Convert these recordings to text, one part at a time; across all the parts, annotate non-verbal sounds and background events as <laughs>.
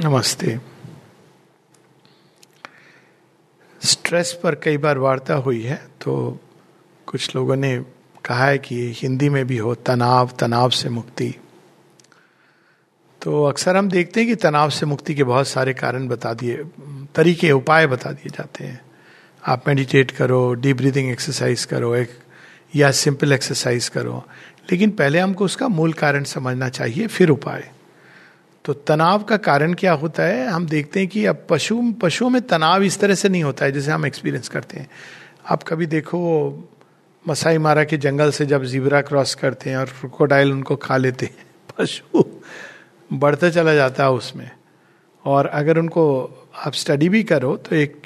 नमस्ते। स्ट्रेस पर कई बार वार्ता हुई है तो कुछ लोगों ने कहा है कि हिंदी में भी हो, तनाव तनाव से मुक्ति। तो अक्सर हम देखते हैं कि तनाव से मुक्ति के बहुत सारे कारण बता दिए, तरीके, उपाय बता दिए जाते हैं। आप मेडिटेट करो डीप ब्रीदिंग एक्सरसाइज करो, एक, या सिंपल एक्सरसाइज करो। लेकिन पहले हमको उसका मूल कारण समझना चाहिए, फिर उपाय। तो तनाव का कारण क्या होता है? हम देखते हैं कि अब पशु, पशुओं में तनाव इस तरह से नहीं होता है, जैसे हम एक्सपीरियंस करते हैं। आप कभी देखो, मसाई मारा के जंगल से जब जीबरा क्रॉस करते हैं और क्रोकोडाइल उनको खा लेते हैं, <laughs> पशु बढ़ता चला जाता है उसमें। और अगर उनको आप स्टडी भी करो तो एक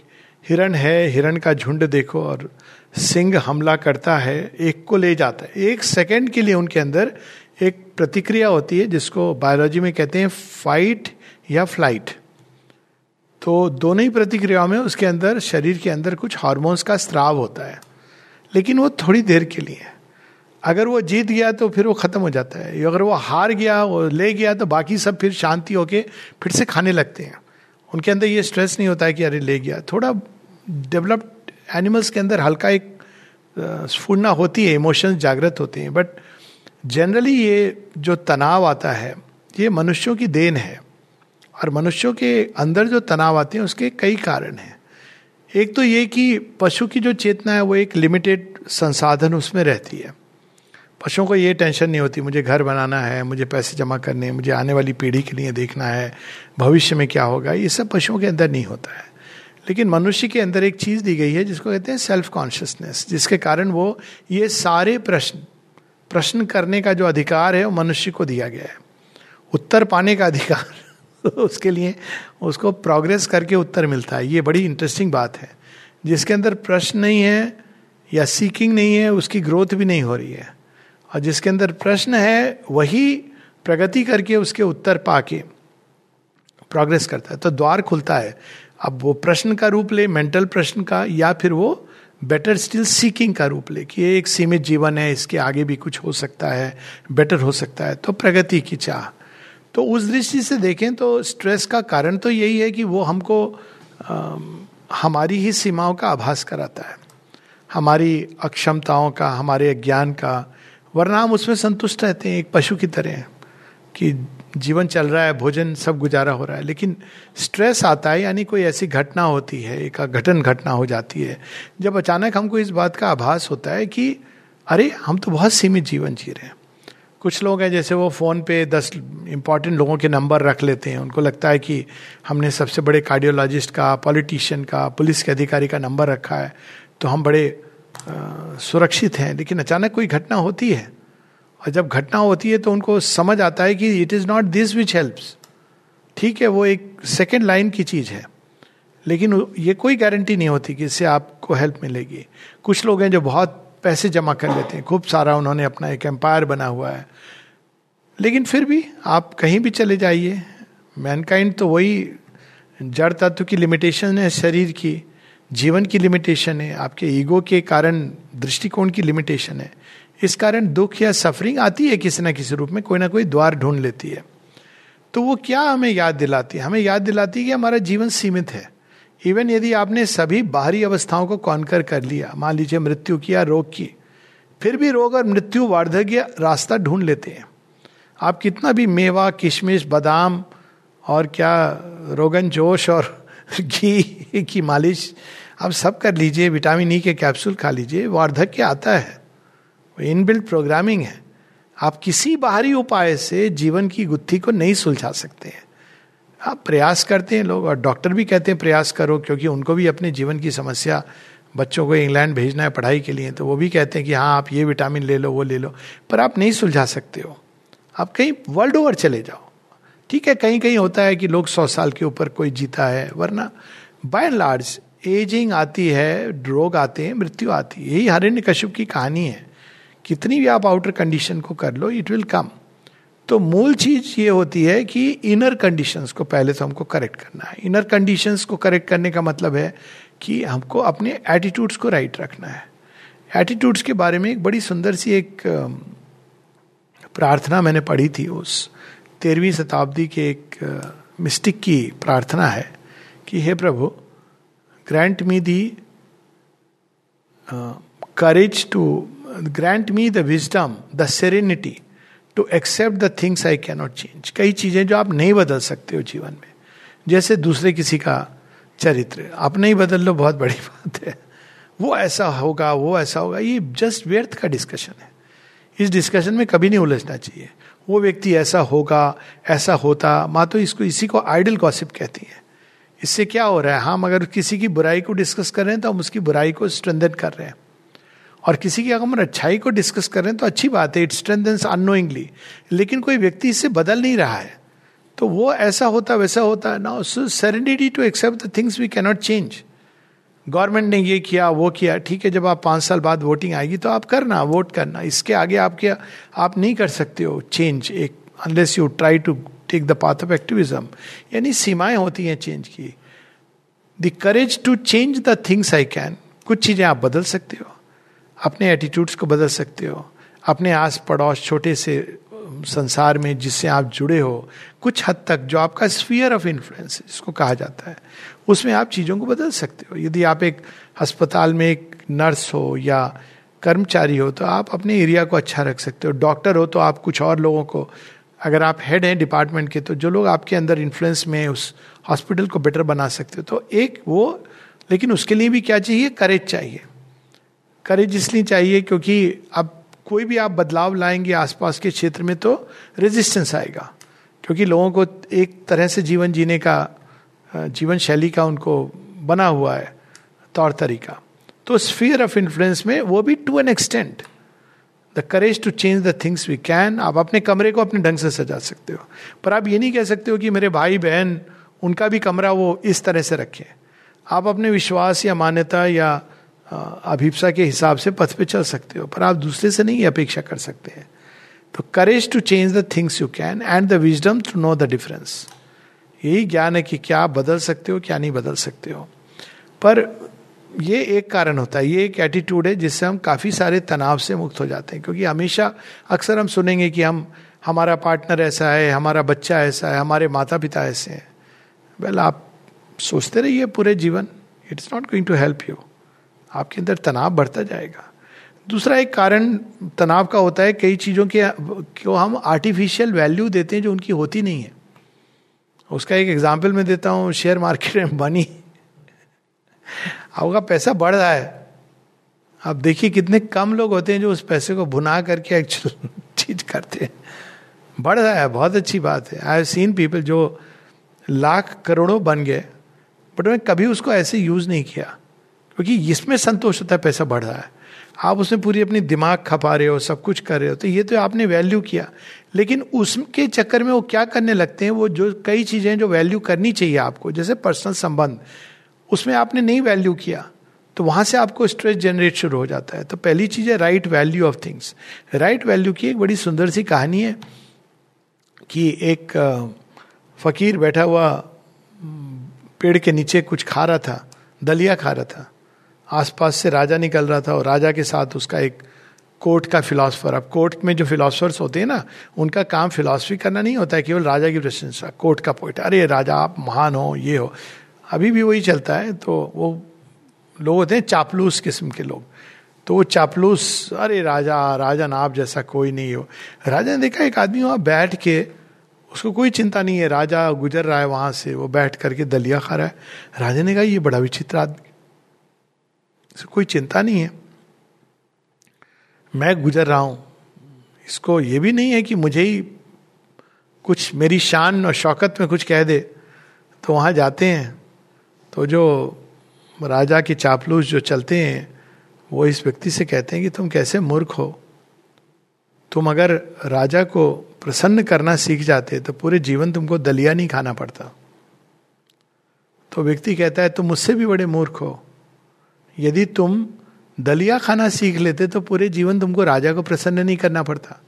हिरण है, हिरण का झुंड देखो और सिंह हमला करता है, एक को ले जाता है। एक सेकंड के लिए उनके अंदर एक प्रतिक्रिया होती है जिसको बायोलॉजी में कहते हैं फाइट या फ़्लाइट तो दोनों ही प्रतिक्रियाओं में उसके अंदर, शरीर के अंदर कुछ हार्मोन्स का स्त्राव होता है। लेकिन वो थोड़ी देर के लिए अगर वो जीत गया तो फिर वो खत्म हो जाता है। अगर वो हार गया, वो ले गया तो बाकी सब फिर शांति होके फिर से खाने लगते हैं। उनके अंदर ये स्ट्रेस नहीं होता है कि अरे ले गया। थोड़ा डेवलप्ड एनिमल्स के अंदर हल्का एक स्फूर्णा होती है इमोशंस जागृत होते हैं। बट जनरली ये जो तनाव आता है, ये मनुष्यों की देन है। और मनुष्यों के अंदर जो तनाव आते हैं, उसके कई कारण हैं। एक तो ये कि पशु की जो चेतना है, वो एक लिमिटेड संसाधन उसमें रहती है। पशुओं को ये टेंशन नहीं होती, मुझे घर बनाना है, मुझे पैसे जमा करने हैं, मुझे आने वाली पीढ़ी के लिए देखना है, भविष्य में क्या होगा, ये सब पशुओं के अंदर नहीं होता है। लेकिन मनुष्य के अंदर एक चीज़ दी गई है, जिसको कहते हैं सेल्फ कॉन्शियसनेस जिसके कारण वो ये सारे प्रश्न प्रश्न करने का जो अधिकार है वो मनुष्य को दिया गया है। उत्तर पाने का अधिकार <laughs> उसके लिए उसको प्रोग्रेस करके उत्तर मिलता है। ये बड़ी इंटरेस्टिंग बात है। जिसके अंदर प्रश्न नहीं है या सीकिंग नहीं है, उसकी ग्रोथ भी नहीं हो रही है। और जिसके अंदर प्रश्न है, वही प्रगति करके उसके उत्तर पाके प्रोग्रेस करता है। तो द्वार खुलता है। अब वो प्रश्न का रूप ले मेंटल प्रश्न का, या फिर वो बेटर स्टिल सीकिंग का रूप ले कि ये एक सीमित जीवन है इसके आगे भी कुछ हो सकता है बेटर हो सकता है। तो प्रगति की चाह। तो उस दृष्टि से देखें तो स्ट्रेस का कारण तो यही है कि वो हमको आ, हमारी ही सीमाओं का आभास कराता है। हमारी अक्षमताओं का हमारे अज्ञान का वरना हम उसमें संतुष्ट रहते हैं एक पशु की तरह कि जीवन चल रहा है भोजन सब गुजारा हो रहा है लेकिन स्ट्रेस आता है यानी कोई ऐसी घटना होती है एक घटन घटना हो जाती है। जब अचानक हमको इस बात का आभास होता है कि अरे हम तो बहुत सीमित जीवन जी रहे हैं। कुछ लोग हैं जैसे वो फ़ोन पे दस इंपॉर्टेंट लोगों के नंबर रख लेते हैं। उनको लगता है कि हमने सबसे बड़े कार्डियोलॉजिस्ट का पॉलिटिशियन का पुलिस के अधिकारी का नंबर रखा है तो हम बड़े आ, सुरक्षित हैं। लेकिन अचानक कोई घटना होती है और जब घटना होती है तो उनको समझ आता है कि it is not this which helps ठीक है, वो एक सेकेंड लाइन की चीज़ है। लेकिन ये कोई गारंटी नहीं होती कि इससे आपको हेल्प मिलेगी। कुछ लोग हैं जो बहुत पैसे जमा कर लेते हैं। खूब सारा उन्होंने अपना एक एम्पायर बना हुआ है। लेकिन फिर भी आप कहीं भी चले जाइए। मैनकाइंड तो वही जड़ तत्व की लिमिटेशन है शरीर की। जीवन की लिमिटेशन है। आपके ईगो के कारण, दृष्टिकोण की लिमिटेशन है। इस कारण दुख या सफरिंग आती है किसी ना किसी रूप में, कोई ना कोई द्वार ढूंढ लेती है। तो वो क्या हमें याद दिलाती है? हमें याद दिलाती है कि हमारा जीवन सीमित है। इवन यदि आपने सभी बाहरी अवस्थाओं को कॉन्कर कर लिया, मान लीजिए मृत्यु की या रोग की फिर भी रोग और मृत्यु वार्धक्य रास्ता ढूंढ लेते हैं। आप कितना भी मेवा, किशमिश, बादाम और क्या रोगन, जोश और <laughs> घी की मालिश आप सब कर लीजिए, विटामिन ई e के कैप्सूल खा लीजिए, वार्धक्य आता है। इनबिल्ट प्रोग्रामिंग है। आप किसी बाहरी उपाय से जीवन की गुत्थी को नहीं सुलझा सकते हैं। आप प्रयास करते हैं लोग, और डॉक्टर भी कहते हैं प्रयास करो, क्योंकि उनको भी अपने जीवन की समस्या, बच्चों को इंग्लैंड भेजना है पढ़ाई के लिए तो वो भी कहते हैं कि हाँ आप ये विटामिन ले लो, वो ले लो। पर आप नहीं सुलझा सकते हो। आप कहीं वर्ल्ड ओवर चले जाओ। ठीक है कहीं कहीं होता है कि लोग सौ साल के ऊपर कोई जीता है, वरना बाय लार्ज एजिंग आती है रोग आते हैं, मृत्यु आती है। यही हरिण्य कश्यप की कहानी है। कितनी भी आप आउटर कंडीशन को कर लो इट विल कम तो मूल चीज़ ये होती है कि इनर कंडीशंस को पहले तो हमको करेक्ट करना है। इनर कंडीशंस को करेक्ट करने का मतलब है कि हमको अपने एटीट्यूड्स को राइट रखना है। एटीट्यूड्स के बारे में एक बड़ी सुंदर सी एक प्रार्थना मैंने पढ़ी थी उस तेरहवीं शताब्दी के एक मिस्टिक की प्रार्थना है कि, हे प्रभु grant me the courage to grant me the wisdom the serenity to accept the things I cannot change कई चीज़ें जो आप नहीं बदल सकते हो जीवन में। जैसे दूसरे किसी का चरित्र। आप नहीं बदल लो, बहुत बड़ी <laughs> बात है। वो ऐसा होगा, वो ऐसा होगा। ये जस्ट व्यर्थ का डिस्कशन है। इस डिस्कशन में कभी नहीं उलझना चाहिए। वो व्यक्ति ऐसा होगा, ऐसा होता। माँ तो इसको, इसी को आइडल गॉसिप कहती है। इससे क्या हो रहा है? हम अगर किसी की बुराई को डिस्कस कर रहे हैं तो हम उसकी बुराई को स्ट्रेंदन कर रहे हैं। और किसी की अगर हम अच्छाई को डिस्कस कर रहे हैं तो अच्छी बात है इट स्ट्रेंथन्स अनोइंगली लेकिन कोई व्यक्ति इससे बदल नहीं रहा है। तो वो ऐसा होता, वैसा होता है। ना serenity to accept the things we cannot change government ने ये किया, वो किया। ठीक है, जब आप पाँच साल बाद वोटिंग आएगी तो आप करना वोट करना। इसके आगे आप क्या आप नहीं कर सकते हो चेंज एक unless you try to take the path of activism यानी सीमाएँ होती हैं चेंज की। The courage to change the things I can कुछ चीज़ें आप बदल सकते हो। अपने एटीट्यूड्स को बदल सकते हो। अपने आस पड़ोस छोटे से, संसार में जिससे आप जुड़े हो, कुछ हद तक जो आपका स्फीयर ऑफ़ इन्फ्लुएंस जिसको कहा जाता है, उसमें आप चीज़ों को बदल सकते हो। यदि आप एक अस्पताल में एक नर्स हो या कर्मचारी हो तो आप अपने एरिया को अच्छा रख सकते हो। डॉक्टर हो तो आप कुछ और लोगों को, अगर आप हेड हैं डिपार्टमेंट के तो जो लोग आपके अंदर इन्फ्लुएंस में उस हॉस्पिटल को बेटर बना सकते हो। तो एक वो, लेकिन उसके लिए भी क्या चाहिए? करेज चाहिए। करेज इसलिए चाहिए क्योंकि अब कोई भी आप बदलाव लाएँगे आसपास के क्षेत्र में तो रेजिस्टेंस आएगा। क्योंकि लोगों को एक तरह से जीवन जीने का जीवन शैली का उनको बना हुआ है, तौर तरीका। तो स्फीयर ऑफ़ इन्फ्लुएंस में वो भी to an extent the courage to change the things we can आप अपने कमरे को अपने ढंग से सजा सकते हो। पर आप ये नहीं कह सकते हो कि मेरे भाई बहन, उनका भी कमरा वो इस तरह से रखें। आप अपने विश्वास या मान्यता या अभिप्सा के हिसाब से पथ पे चल सकते हो, पर आप दूसरे से नहीं अपेक्षा कर सकते हैं। तो courage to change the things you can and the wisdom to know the difference यही ज्ञान है कि क्या आप बदल सकते हो, क्या नहीं बदल सकते हो। पर ये एक कारण होता है, ये एक एटीट्यूड है जिससे हम काफ़ी सारे तनाव से मुक्त हो जाते हैं, क्योंकि हमेशा अक्सर हम सुनेंगे कि हम, हमारा पार्टनर ऐसा है, हमारा बच्चा ऐसा है, हमारे माता पिता ऐसे हैं। वेल आप सोचते रहिए पूरे जीवन it's not going to help you आपके अंदर तनाव बढ़ता जाएगा। दूसरा एक कारण तनाव का होता है, कई चीज़ों के, को हम आर्टिफिशियल वैल्यू देते हैं जो उनकी होती नहीं है। उसका एक एग्ज़ाम्पल मैं देता हूँ शेयर मार्केट में बनी आपका पैसा बढ़ रहा है। आप देखिए कितने कम लोग होते हैं जो उस पैसे को भुना करके एक्चुअल <laughs> चीज़ करते हैं। बढ़ रहा है, बहुत अच्छी बात है। आई हैव सीन पीपल जो लाख करोड़ों बन गए बट मैं कभी उसको ऐसे यूज़ नहीं किया। क्योंकि इसमें संतोष होता है, पैसा बढ़ रहा है। आप उसमें पूरी अपनी दिमाग खपा रहे हो, सब कुछ कर रहे हो तो ये तो आपने वैल्यू किया। लेकिन उसके चक्कर में वो क्या करने लगते हैं, वो जो कई चीज़ें जो वैल्यू करनी चाहिए आपको, जैसे पर्सनल संबंध, उसमें आपने नहीं वैल्यू किया तो वहाँ से आपको स्ट्रेस जनरेट शुरू हो जाता है। तो पहली चीज़ है right value of things right value की एक बड़ी सुंदर सी कहानी है कि एक फकीर बैठा हुआ पेड़ के नीचे कुछ खा रहा था, दलिया खा रहा था। आसपास से राजा निकल रहा था और राजा के साथ उसका एक कोर्ट का फिलासफर। अब कोर्ट में जो फिलासफर्स होते हैं ना, उनका काम फिलासफी करना नहीं होता है, केवल राजा की प्रशंसा, कोर्ट का पोइट अरे राजा, आप महान हो, ये हो। अभी भी वही चलता है तो वो लोग होते हैं चापलूस किस्म के लोग। तो वो चापलूस, अरे राजा राजा ना आप जैसा कोई नहीं हो। राजा ने देखा, एक आदमी वहाँ बैठ के, उसको कोई चिंता नहीं है। राजा गुजर रहा है वहाँ से, वो बैठ करके दलिया खा रहा है। राजा ने कहा, ये बड़ा विचित्र आदमी कोई चिंता नहीं है। मैं गुजर रहा हूँ। इसको ये भी नहीं है कि मुझे ही कुछ मेरी शान और शौकत में कुछ कह दे। तो वहाँ जाते हैं। तो जो राजा के चापलूस जो चलते हैं, वो इस व्यक्ति से कहते हैं कि तुम कैसे मूर्ख हो? तुम अगर राजा को प्रसन्न करना सीख जाते तो पूरे जीवन तुमको दलिया नहीं खाना पड़ता। तो व्यक्ति कहता है, तुम मुझसे भी बड़े मूर्ख हो। यदि तुम दलिया खाना सीख लेते तो पूरे जीवन तुमको राजा को प्रसन्न नहीं करना पड़ता।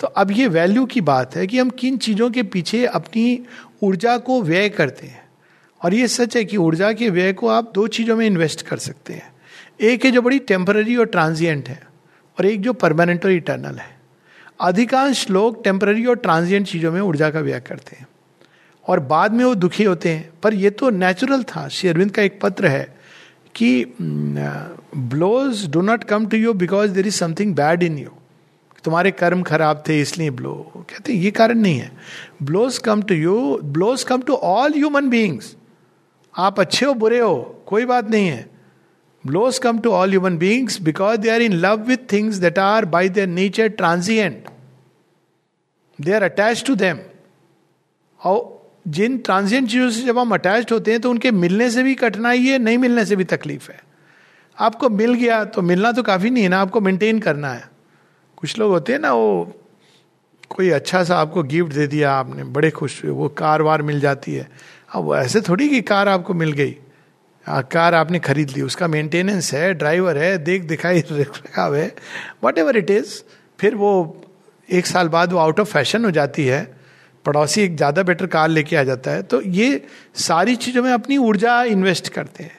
तो अब ये वैल्यू की बात है कि हम किन चीज़ों के पीछे अपनी ऊर्जा को व्यय करते हैं। और ये सच है कि ऊर्जा के व्यय को आप दो चीज़ों में इन्वेस्ट कर सकते हैं। एक है जो बड़ी टेम्पररी और ट्रांजिएंट है, और एक जो परमानेंट और इटर्नल है। अधिकांश लोग टेम्पररी और ट्रांजिएंट चीज़ों में ऊर्जा का व्यय करते हैं। और बाद में वो दुखी होते हैं, पर ये तो नेचुरल था। श्री अरविंद का एक पत्र है कि blows do not come to you because there is something bad in you तुम्हारे कर्म खराब थे, इसलिए ब्लो कहते हैं, ये कारण नहीं है। Blows come to you blows come to all human beings आप अच्छे हो, बुरे हो, कोई बात नहीं है। Blows come to all human beings because they are in love with things that are by their nature transient they are attach to them Jin transient चीज़ों से जब हम अटैच होते हैं तो उनके मिलने से भी कठिनाई है नहीं मिलने से भी तकलीफ़ है। आपको मिल गया तो मिलना तो काफ़ी नहीं है ना आपको मेंटेन करना है। कुछ लोग होते हैं ना वो कोई अच्छा सा आपको गिफ्ट दे दिया आपने बड़े खुश हुए वो कार वार मिल जाती है। अब वो ऐसे थोड़ी कि कार आपको मिल गई। आ, कार आपने खरीद ली उसका मेंटेनेंस है ड्राइवर है देख दिखाई रखा है वट एवर इट इज़ फिर वो एक साल बाद वो आउट ऑफ़ फ़ैशन हो जाती है। पड़ोसी एक ज़्यादा बेटर कार लेके आ जाता है तो ये सारी चीज़ों में अपनी ऊर्जा इन्वेस्ट करते हैं।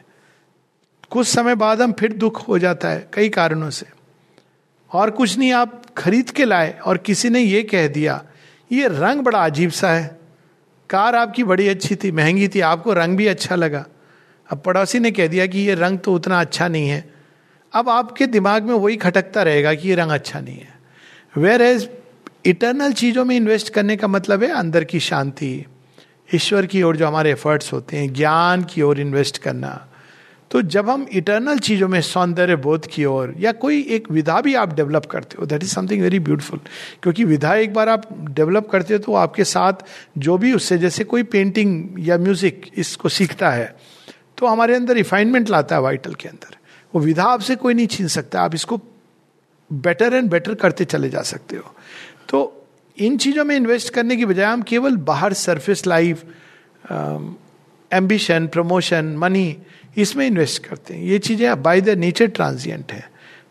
कुछ समय बाद हम फिर दुख हो जाता है कई कारणों से। और कुछ नहीं, आप खरीद के लाए और किसी ने ये कह दिया, ये रंग बड़ा अजीब सा है। कार आपकी बड़ी अच्छी थी, महँगी थी, आपको रंग भी अच्छा लगा। अब पड़ोसी ने कह दिया कि ये रंग तो उतना अच्छा नहीं है। अब आपके दिमाग में वही खटकता रहेगा कि ये रंग अच्छा नहीं है। वेर एज इटर्नल चीज़ों में इन्वेस्ट करने का मतलब है अंदर की शांति, ईश्वर की ओर जो हमारे एफर्ट्स होते हैं, ज्ञान की ओर इन्वेस्ट करना। तो जब हम इटर्नल चीज़ों में सौंदर्य बोध की ओर, या कोई एक विधा भी आप डेवलप करते हो that is something very beautiful क्योंकि विधा एक बार आप डेवलप करते हो तो आपके साथ जो भी उससे, जैसे कोई पेंटिंग या म्यूज़िक इसको सीखता है तो हमारे अंदर रिफाइनमेंट लाता है वाइटल के अंदर। वो विधा आपसे कोई नहीं छीन सकता, आप इसको बेटर एंड बेटर करते चले जा सकते हो। तो इन चीज़ों में इन्वेस्ट करने की बजाय हम केवल बाहर surface life ambition promotion money इसमें इन्वेस्ट करते हैं। ये चीज़ें बाय द नेचर ट्रांजिएंट है।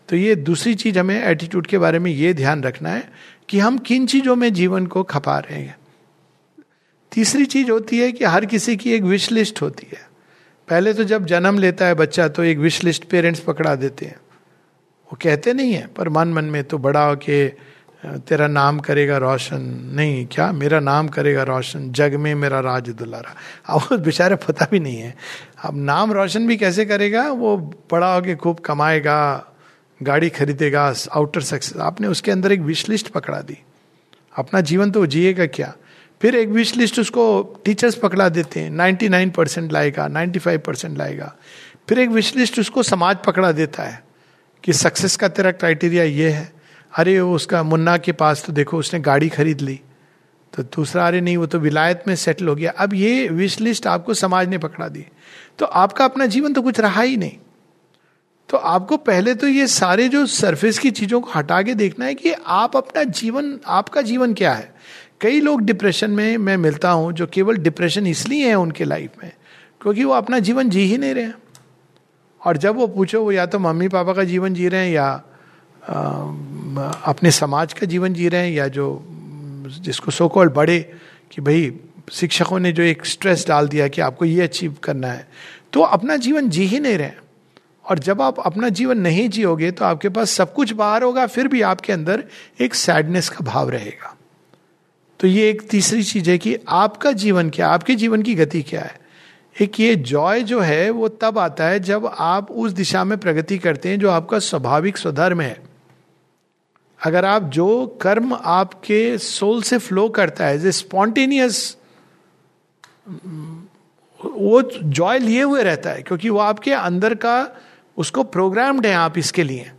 तो ये दूसरी चीज़ हमें एटीट्यूड के बारे में ये ध्यान रखना है कि हम किन चीज़ों में जीवन को खपा रहे हैं। तीसरी चीज़ होती है कि हर किसी की एक विश लिस्ट होती है। पहले तो जब जन्म लेता है बच्चा तो एक विश लिस्ट पेरेंट्स पकड़ा देते हैं। वो कहते नहीं है, पर मन मन में तो बड़ा हो के तेरा नाम करेगा रोशन नहीं क्या मेरा नाम करेगा रोशन जग में मेरा राज दुलारा अब बेचारे पता भी नहीं है अब नाम रोशन भी कैसे करेगा वो बड़ा होके खूब कमाएगा गाड़ी खरीदेगा आउटर सक्सेस आपने उसके अंदर एक विश लिस्ट पकड़ा दी अपना जीवन तो जिएगा क्या फिर एक विश लिस्ट उसको टीचर्स पकड़ा देते हैं नाइन्टी नाइन परसेंट लाएगा नाइन्टी फाइव परसेंट लाएगा फिर एक विश लिस्ट उसको समाज पकड़ा देता है कि सक्सेस का तेरा क्राइटेरिया ये है अरे वो उसका मुन्ना के पास तो देखो, उसने गाड़ी खरीद ली। तो दूसरा, अरे नहीं, वो तो विलायत में सेटल हो गया। अब ये विश लिस्ट आपको समाज ने पकड़ा दी। तो आपका अपना जीवन तो कुछ रहा ही नहीं। तो आपको पहले तो ये सारे जो सरफेस की चीज़ों को हटा के देखना है कि आप अपना जीवन, आपका जीवन क्या है। कई लोग डिप्रेशन में मैं मिलता हूँ जो केवल डिप्रेशन इसलिए है उनके लाइफ में, क्योंकि वो अपना जीवन जी ही नहीं रहे और जब वो पूछो, वो या तो मम्मी पापा का जीवन जी रहे हैं या अपने समाज का जीवन जी रहे हैं या जो, जिसको सो कॉल बड़े, कि भाई शिक्षकों ने जो एक स्ट्रेस डाल दिया कि आपको ये अचीव करना है तो अपना जीवन जी ही नहीं रहे और जब आप अपना जीवन नहीं जियोगे तो आपके पास सब कुछ बाहर होगा, फिर भी आपके अंदर एक सैडनेस का भाव रहेगा। तो ये एक तीसरी चीज़ है कि आपका जीवन क्या, आपके जीवन की गति क्या है। एक ये जॉय जो है, वो तब आता है जब आप उस दिशा में प्रगति करते हैं जो आपका स्वाभाविक स्वधर्म है। अगर आप जो कर्म आपके सोल से फ्लो करता है जो स्पॉन्टेनियस वो जॉय लिए हुए रहता है, क्योंकि वो आपके अंदर का, उसको प्रोग्राम्ड है आप इसके लिए।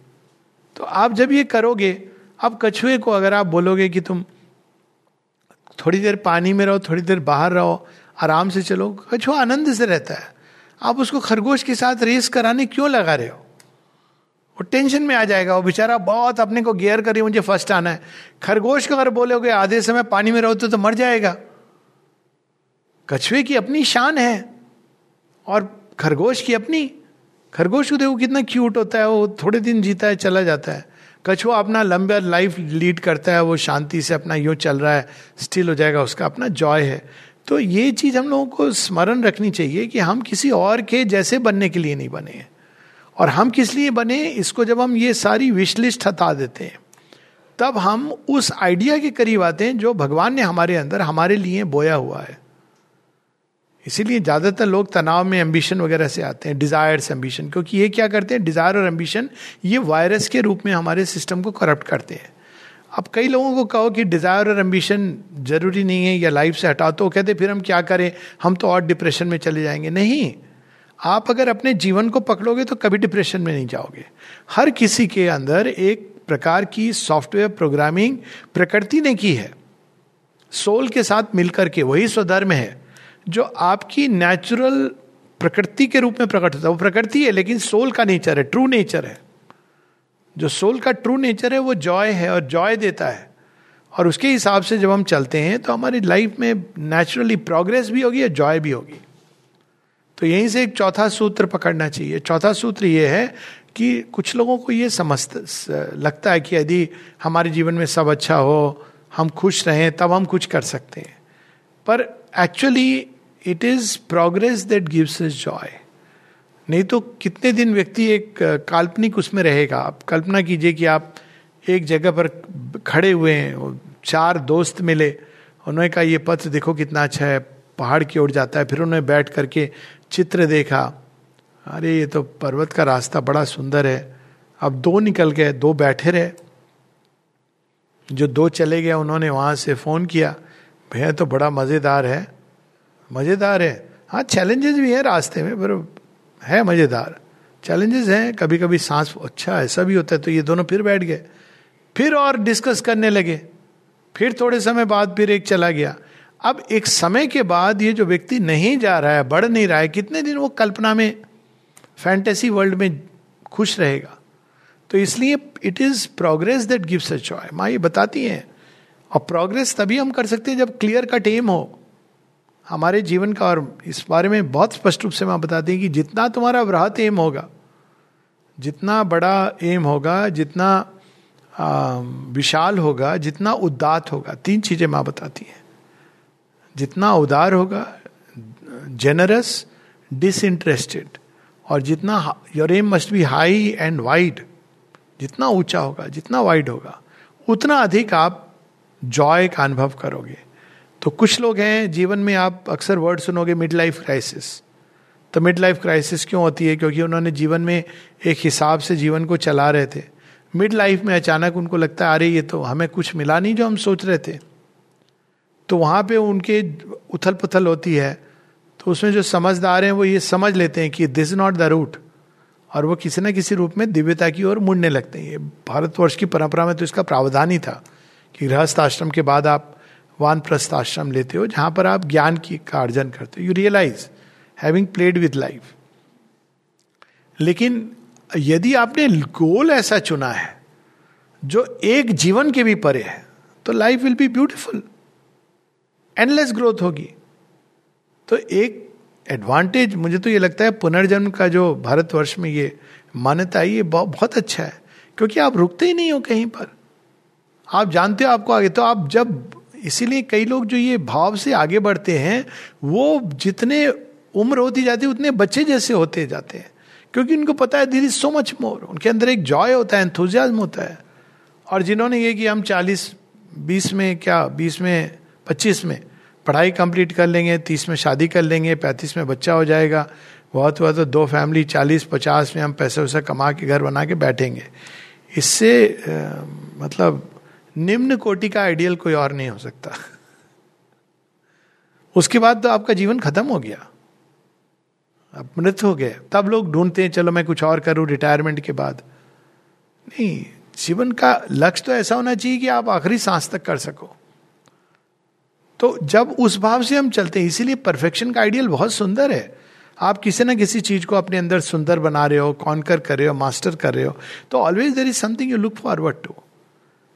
तो आप जब ये करोगे अब कछुए को अगर आप बोलोगे कि तुम थोड़ी देर पानी में रहो, थोड़ी देर बाहर रहो, आराम से चलो, कछुआ आनंद से रहता है। आप उसको खरगोश के साथ रेस कराने क्यों लगा रहे हो? वो टेंशन में आ जाएगा। वो बेचारा बहुत अपने को गियर करी मुझे फ़र्स्ट आना है। खरगोश को अगर बोलोगे आधे समय पानी में रहो तो, तो मर जाएगा। कछुए की अपनी शान है और खरगोश की अपनी। खरगोश को देखो कितना क्यूट होता है वो थोड़े दिन जीता है चला जाता है। कछुआ अपना लंबा लाइफ लीड करता है वो शांति से अपना यूँ चल रहा है स्टिल हो जाएगा उसका अपना जॉय है। तो ये चीज़ हम लोगों को स्मरण रखनी चाहिए कि हम किसी और के जैसे बनने के लिए नहीं बने हैं। और हम किस लिए बने? इसको जब हम ये सारी विशलिस्ट हटा देते हैं, तब हम उस आइडिया के करीब आते हैं जो भगवान ने हमारे अंदर हमारे लिए बोया हुआ है। इसीलिए ज़्यादातर लोग तनाव में एम्बिशन वगैरह से आते हैं डिजायर्स एम्बिशन क्योंकि ये क्या करते हैं? डिज़ायर और एम्बिशन ये वायरस के रूप में हमारे सिस्टम को करप्ट करते हैं। अब कई लोगों को कहो कि डिज़ायर और एम्बिशन ज़रूरी नहीं है या लाइफ से हटा तो कहते फिर हम क्या करें? हम तो और डिप्रेशन में चले जाएँगे। नहीं आप अगर अपने जीवन को पकड़ोगे तो कभी डिप्रेशन में नहीं जाओगे। हर किसी के अंदर एक प्रकार की सॉफ्टवेयर प्रोग्रामिंग प्रकृति ने की है। सोल के साथ मिलकर के वही स्वधर्म है, जो आपकी नेचुरल प्रकृति के रूप में प्रकट होता है। वो प्रकृति है, लेकिन सोल का नेचर है ट्रू नेचर है। जो सोल का ट्रू नेचर है, वो जॉय है और जॉय देता है। और उसके हिसाब से जब हम चलते हैं तो हमारी लाइफ में नेचुरली प्रोग्रेस भी होगी और जॉय भी होगी। तो यहीं से एक चौथा सूत्र पकड़ना चाहिए। चौथा सूत्र ये है कि कुछ लोगों को ये समझ लगता है कि यदि हमारे जीवन में सब अच्छा हो, हम खुश रहें, तब हम कुछ कर सकते हैं। पर actually it is progress that gives is joy नहीं तो कितने दिन व्यक्ति एक, काल्पनिक उसमें रहेगा। आप कल्पना कीजिए कि आप एक जगह पर खड़े हुए हैं, चार दोस्त मिले, उन्होंने कहा, ये पत्र देखो कितना अच्छा है पहाड़ की ओर जाता है, फिर उन्होंने बैठ करके चित्र देखा। अरे, ये तो पर्वत का रास्ता बड़ा सुंदर है। अब दो निकल गए, दो बैठे रहे। जो दो चले गए, उन्होंने वहाँ से फ़ोन किया, भैया तो बड़ा मज़ेदार है। मज़ेदार है? हाँ चैलेंजेस भी हैं रास्ते में, पर है मज़ेदार। चैलेंजेस हैं कभी कभी सांस अच्छा ऐसा भी होता है तो ये दोनों फिर बैठ गए। फिर और डिस्कस करने लगे। फिर थोड़े समय बाद फिर एक चला गया। अब एक समय के बाद ये जो व्यक्ति नहीं जा रहा है, बढ़ नहीं रहा है, कितने दिन वो कल्पना में फैंटेसी वर्ल्ड में खुश रहेगा? तो इसलिए it is progress that gives a joy माँ ये बताती हैं, और प्रोग्रेस तभी हम कर सकते हैं जब क्लियर कट एम हो। हमारे जीवन का, और इस बारे में बहुत स्पष्ट रूप से माँ बताती हैं कि जितना तुम्हारा वृहत एम होगा, जितना बड़ा एम होगा, जितना विशाल होगा, जितना उदात होगा, तीन चीज़ें माँ बताती हैं। जितना उदार होगा जेनरस डिसइंटरेस्टेड और जितना your aim must be high and wide जितना ऊँचा होगा, जितना वाइड होगा, उतना अधिक आप जॉय का अनुभव करोगे। तो कुछ लोग हैं, जीवन में आप अक्सर वर्ड सुनोगे मिड लाइफ क्राइसिस तो मिड लाइफ क्राइसिस क्यों होती है? क्योंकि उन्होंने जीवन में एक हिसाब से जीवन को चला रहे थे। मिड लाइफ में अचानक उनको लगता है, अरे, ये तो हमें कुछ मिला नहीं जो हम सोच रहे थे। तो वहाँ पे उनके उथल पुथल होती है। तो उसमें जो समझदार हैं वो ये समझ लेते हैं कि दिस नॉट द रूट और वो किसी न किसी रूप में दिव्यता की ओर मुड़ने लगते हैं। ये भारतवर्ष की परंपरा में तो इसका प्रावधान ही था कि गृहस्थ आश्रम के बाद आप वानप्रस्थ आश्रम लेते हो, जहाँ पर आप ज्ञान की का अर्जन करते हो। You realise having played with life लेकिन यदि आपने गोल ऐसा चुना है, जो एक जीवन के भी परे है तो life will be beautiful endless growth होगी। तो एक एडवांटेज मुझे तो ये लगता है पुनर्जन्म का जो भारतवर्ष में ये मान्यता है, ये बहुत अच्छा है। क्योंकि आप रुकते ही नहीं हो कहीं पर। आप जानते हो आपको आगे तो आप जब, इसीलिए कई लोग जो ये भाव से आगे बढ़ते हैं, वो जितने उम्र होती जाती है, उतने बच्चे जैसे होते जाते हैं। क्योंकि उनको पता है दिर इज़ सो मच मोर उनके अंदर एक जॉय होता है एंथुजियाज्म होता है। और जिन्होंने ये कि हम चालीस, बीस में, क्या, बीस में, पच्चीस में पढ़ाई कंप्लीट कर लेंगे, तीस में शादी कर लेंगे, पैंतीस में बच्चा हो जाएगा। बहुत हुआ तो दो फैमिली, चालीस, पचास में हम पैसे वैसे कमा के घर बना के बैठेंगे। इससे मतलब निम्न कोटि का आइडियल कोई और नहीं हो सकता। उसके बाद तो आपका जीवन खत्म हो गया। अब मृत हो गए। तब लोग ढूंढते हैं, चलो मैं कुछ और करूँ रिटायरमेंट के बाद। नहीं, जीवन का लक्ष्य तो ऐसा होना चाहिए कि आप आखिरी सांस तक कर सको। तो जब उस भाव से हम चलते हैं, इसीलिए परफेक्शन का आइडियल बहुत सुंदर है। आप किसी ना किसी चीज़ को अपने अंदर सुंदर बना रहे हो कॉन्कर कर रहे हो मास्टर कर रहे हो तो always there is something you look forward to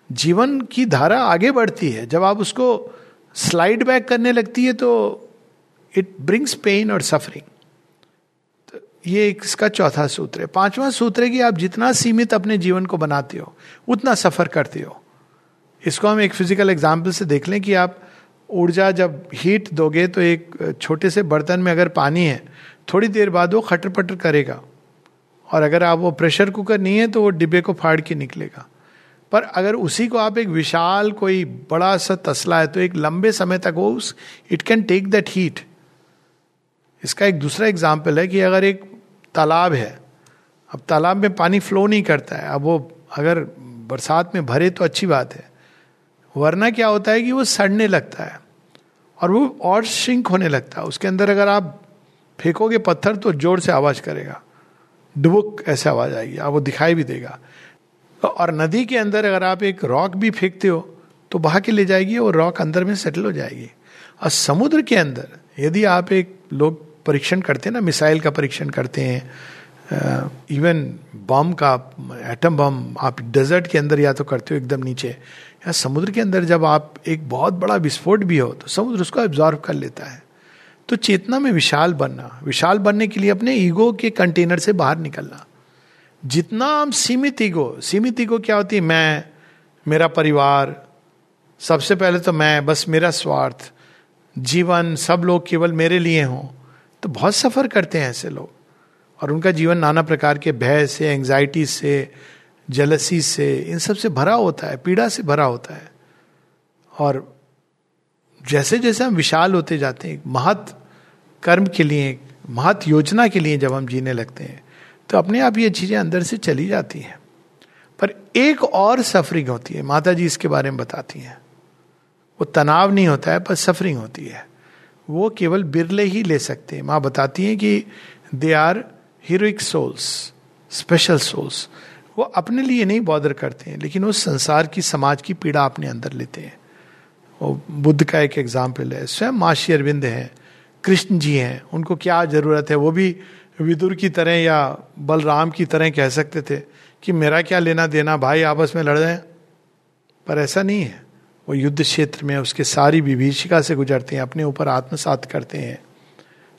जीवन की धारा आगे बढ़ती है। जब आप उसको स्लाइड बैक करने लगती है तो इट ब्रिंग्स पेन और सफरिंग तो ये इसका चौथा सूत्र है। पांचवा सूत्र है कि आप जितना सीमित अपने जीवन को बनाते हो, उतना सफ़र करते हो। इसको हम एक फ़िज़िकल एग्ज़ाम्पल से देख लें कि आप ऊर्जा जब हीट दोगे तो एक छोटे से बर्तन में अगर पानी है, थोड़ी देर बाद वो खटर पटर करेगा। और अगर आप वो प्रेशर कुकर नहीं है तो वो डिब्बे को फाड़ के निकलेगा। पर अगर उसी को आप एक विशाल कोई बड़ा सा तसला है तो एक लंबे समय तक वो उस it can take that heat इसका एक दूसरा एग्ज़ाम्पल है कि अगर एक तालाब है, अब तालाब में पानी फ्लो नहीं करता है, अब वो अगर बरसात में भरे तो अच्छी बात है। वरना क्या होता है कि वो सड़ने लगता है। और वो और श्रिंक होने लगता है। उसके अंदर अगर आप फेंकोगे पत्थर तो ज़ोर से आवाज़ करेगा। डुबुक ऐसे आवाज़ आएगी, आप वो दिखाई भी देगा। और नदी के अंदर अगर आप एक रॉक भी फेंकते हो तो बहा के ले जाएगी और रॉक अंदर में सेटल हो जाएगी। और समुद्र के अंदर, यदि आप एक लोग परीक्षण करते हैं ना, मिसाइल का परीक्षण करते हैं इवन बम का, एटम बम, आप डेजर्ट के अंदर या तो करते हो एकदम नीचे या समुद्र के अंदर जब आप एक बहुत बड़ा विस्फोट भी हो तो समुद्र उसको एब्जॉर्व कर लेता है। तो चेतना में विशाल बनना, विशाल बनने के लिए अपने ईगो के कंटेनर से बाहर निकलना। जितना हम सीमित ईगो सीमित ईगो क्या होती है? मैं, मेरा परिवार, सबसे पहले तो मैं, बस मेरा स्वार्थ, जीवन, सब लोग केवल मेरे लिए हों। तो बहुत सफ़र करते हैं ऐसे लोग। और उनका जीवन नाना प्रकार के भय से एंजाइटी से जलसी से, इन सबसे भरा होता है, पीड़ा से भरा होता है। और जैसे जैसे हम विशाल होते जाते हैं, महत कर्म के लिए, महत योजना के लिए जब हम जीने लगते हैं तो अपने आप ये चीज़ें अंदर से चली जाती हैं। पर एक और सफरिंग होती है माता जी इसके बारे में बताती हैं। वो तनाव नहीं होता है, पर सफरिंग होती है। वो केवल बिरले ही ले सकते हैं। माँ बताती हैं कि they are heroic souls special souls वो अपने लिए नहीं बॉदर करते हैं, लेकिन वो संसार की, समाज की पीड़ा अपने अंदर लेते हैं। वो बुद्ध का एक एग्ज़ाम्पल है, स्वयं माशी अरविंद हैं, कृष्ण जी हैं, उनको क्या ज़रूरत है? वो भी विदुर की तरह या बलराम की तरह कह सकते थे कि मेरा क्या लेना देना, भाई आपस में लड़ रहे हैं? पर ऐसा नहीं है। वो युद्ध क्षेत्र में उसके सारी विभीषिका से गुजरते हैं, अपने ऊपर आत्मसात करते हैं,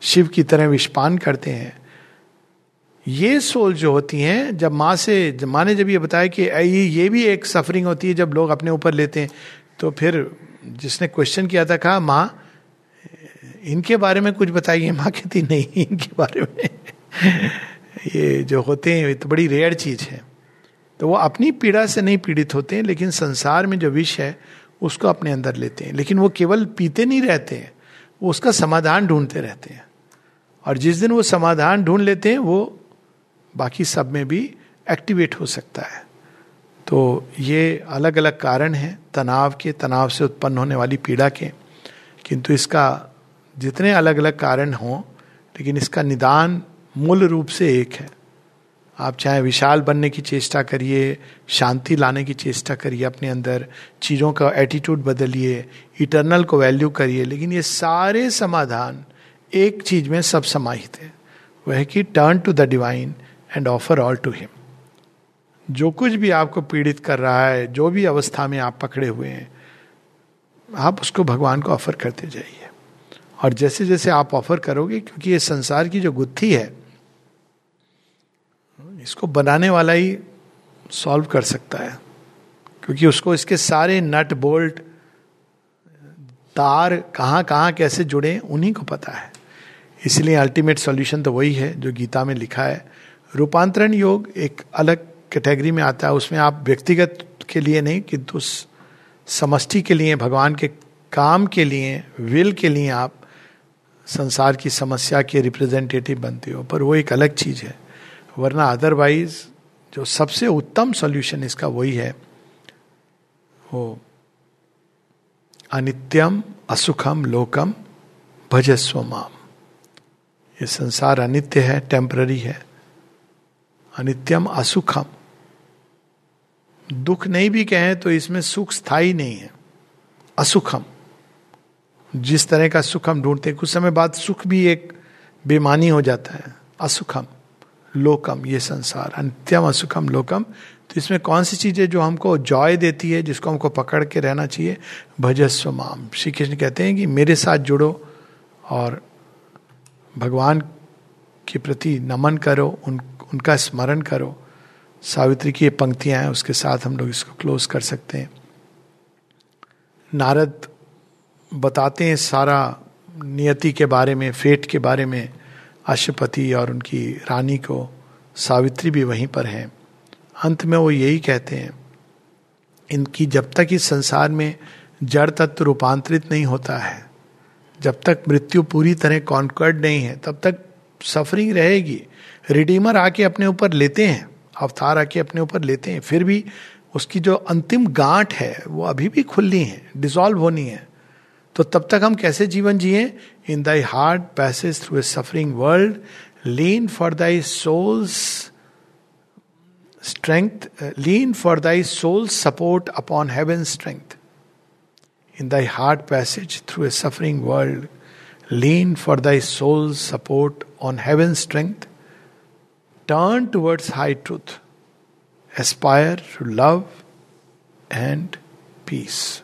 शिव की तरह विष्पान करते हैं। ये सोल जो होती हैं, जब माँ से माँ ने जब ये बताया कि ये भी एक सफरिंग होती है जब लोग अपने ऊपर लेते हैं तो फिर जिसने क्वेश्चन किया था, कहा, माँ, इनके बारे में कुछ बताइए, माँ कहती, नहीं, इनके बारे में। <laughs> ये जो होते हैं, ये तो बड़ी रेयर चीज़ है। तो वो अपनी पीड़ा से नहीं पीड़ित होते हैं, लेकिन संसार में जो विष है, उसको अपने अंदर लेते हैं। लेकिन वो केवल पीते नहीं रहते हैं, वो उसका समाधान ढूंढते रहते हैं। और जिस दिन वो समाधान ढूंढ लेते हैं, वो बाकी सब में भी एक्टिवेट हो सकता है। तो ये अलग अलग कारण हैं, तनाव के, तनाव से उत्पन्न होने वाली पीड़ा के। किंतु इसका जितने अलग अलग कारण हों, लेकिन इसका निदान मूल रूप से एक है। आप चाहे विशाल बनने की चेष्टा करिए, शांति लाने की चेष्टा करिए अपने अंदर, चीज़ों का एटीट्यूड बदलिए इटरनल को वैल्यू करिए, लेकिन ये सारे समाधान एक चीज़ में सब समाहित है। वह कि turn to the divine and offer all to him जो कुछ भी आपको पीड़ित कर रहा है, जो भी अवस्था में आप पकड़े हुए हैं, आप उसको भगवान को ऑफ़र करते जाइए। और जैसे जैसे आप ऑफ़र करोगे, क्योंकि ये संसार की जो गुत्थी है, इसको बनाने वाला ही सॉल्व कर सकता है। क्योंकि उसको इसके सारे नट बोल्ट तार, कहाँ कहाँ, कैसे जुड़े, उन्हीं को पता है। इसलिए अल्टीमेट सॉल्यूशन तो वही है, जो गीता में लिखा है। रूपांतरण योग एक अलग कैटेगरी में आता है। उसमें आप व्यक्तिगत के लिए नहीं, किंतु समष्टि के लिए, भगवान के काम के लिए, विल के लिए आप संसार की समस्या के रिप्रेजेंटेटिव बनते हो। पर वो एक अलग चीज़ है। वरना अदरवाइज़ जो सबसे उत्तम सॉल्यूशन इसका वही है। वो अनित्यम, असुखम, लोकम भजस्व माम ये संसार अनित्य है टेम्पररी है। अनित्यम असुखम। दुख नहीं भी कहें तो इसमें सुख स्थायी नहीं है। असुखम। जिस तरह का सुख हम ढूंढते हैं, कुछ समय बाद सुख भी एक बेमानी हो जाता है। असुखम, लोकम, ये संसार। अंत्यम असुखम, लोकम। तो इसमें कौन सी चीज़ें जो हमको जॉय देती है, जिसको हमको पकड़ के रहना चाहिए? भजस्व माम। श्री कृष्ण कहते हैं कि मेरे साथ जुड़ो और भगवान के प्रति नमन करो, उन, उनका स्मरण करो। सावित्री की ये पंक्तियाँ हैं, उसके साथ हम लोग इसको क्लोज कर सकते हैं। नारद बताते हैं सारा नियति के बारे में फेट के बारे में अशुपति और उनकी रानी को। सावित्री भी वहीं पर हैं। अंत में वो यही कहते हैं, इनकी जब तक इस संसार में जड़ तत्व रूपांतरित नहीं होता है, जब तक मृत्यु पूरी तरह कॉन्कर्ड नहीं है, तब तक सफरिंग रहेगी। रिडीमर आके अपने ऊपर लेते हैं, अवतार आके अपने ऊपर लेते हैं, फिर भी उसकी जो अंतिम गांठ है, वो अभी भी खुलनी है डिसॉल्व होनी है। तो तब तक हम कैसे जीवन जिए? In thy heart passage through a suffering world lean for thy souls strength lean for thy soul support upon heaven strength in thy heart passage through a suffering world lean for thy soul support on heaven's strength, turn towards high truth, aspire to love and peace.